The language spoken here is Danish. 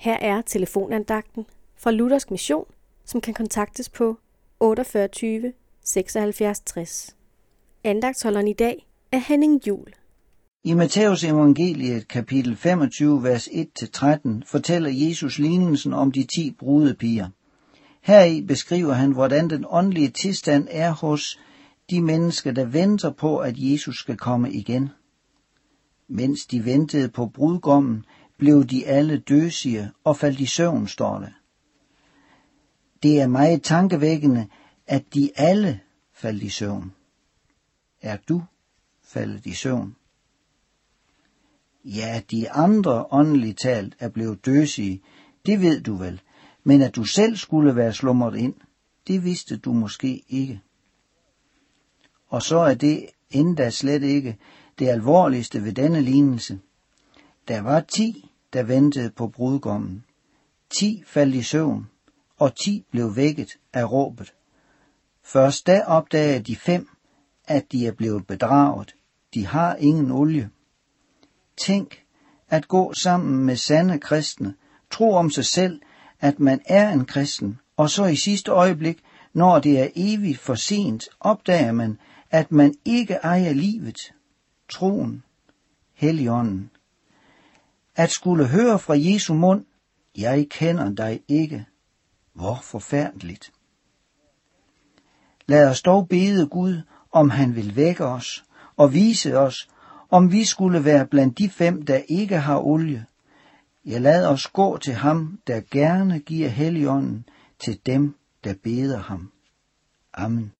Her er telefonandagten fra Luthersk Mission, som kan kontaktes på 48 76 60. Andagtholderen i dag er Henning Jul. I Matteus evangeliet kapitel 25, vers 1-13 fortæller Jesus lignelsen om de ti brudepiger. Heri beskriver han, hvordan den åndelige tilstand er hos de mennesker, der venter på, at Jesus skal komme igen. Mens de ventede på brudgommen, blev de alle døsige og faldt i søvn, står det. Det er meget tankevækkende, at de alle faldt i søvn. Er du faldet i søvn? Ja, de andre åndeligt talt er blevet døsige, det ved du vel, men at du selv skulle være slumret ind, det vidste du måske ikke. Og så er det endda slet ikke det alvorligste ved denne lignelse. Der var ti, der ventede på brudgommen. Ti faldt i søvn, og ti blev vækket af råbet. Først da opdagede de fem, at de er blevet bedraget. De har ingen olie. Tænk at gå sammen med sande kristne, tro om sig selv, at man er en kristen, og så i sidste øjeblik, når det er evigt for sent, opdager man, at man ikke ejer livet, troen, heligånden. At skulle høre fra Jesu mund, jeg kender dig ikke. Hvor forfærdeligt. Lad os dog bede Gud, om han vil vække os og vise os, om vi skulle være blandt de fem, der ikke har olie. Ja, lad os gå til ham, der gerne giver heligånden til dem, der beder ham. Amen.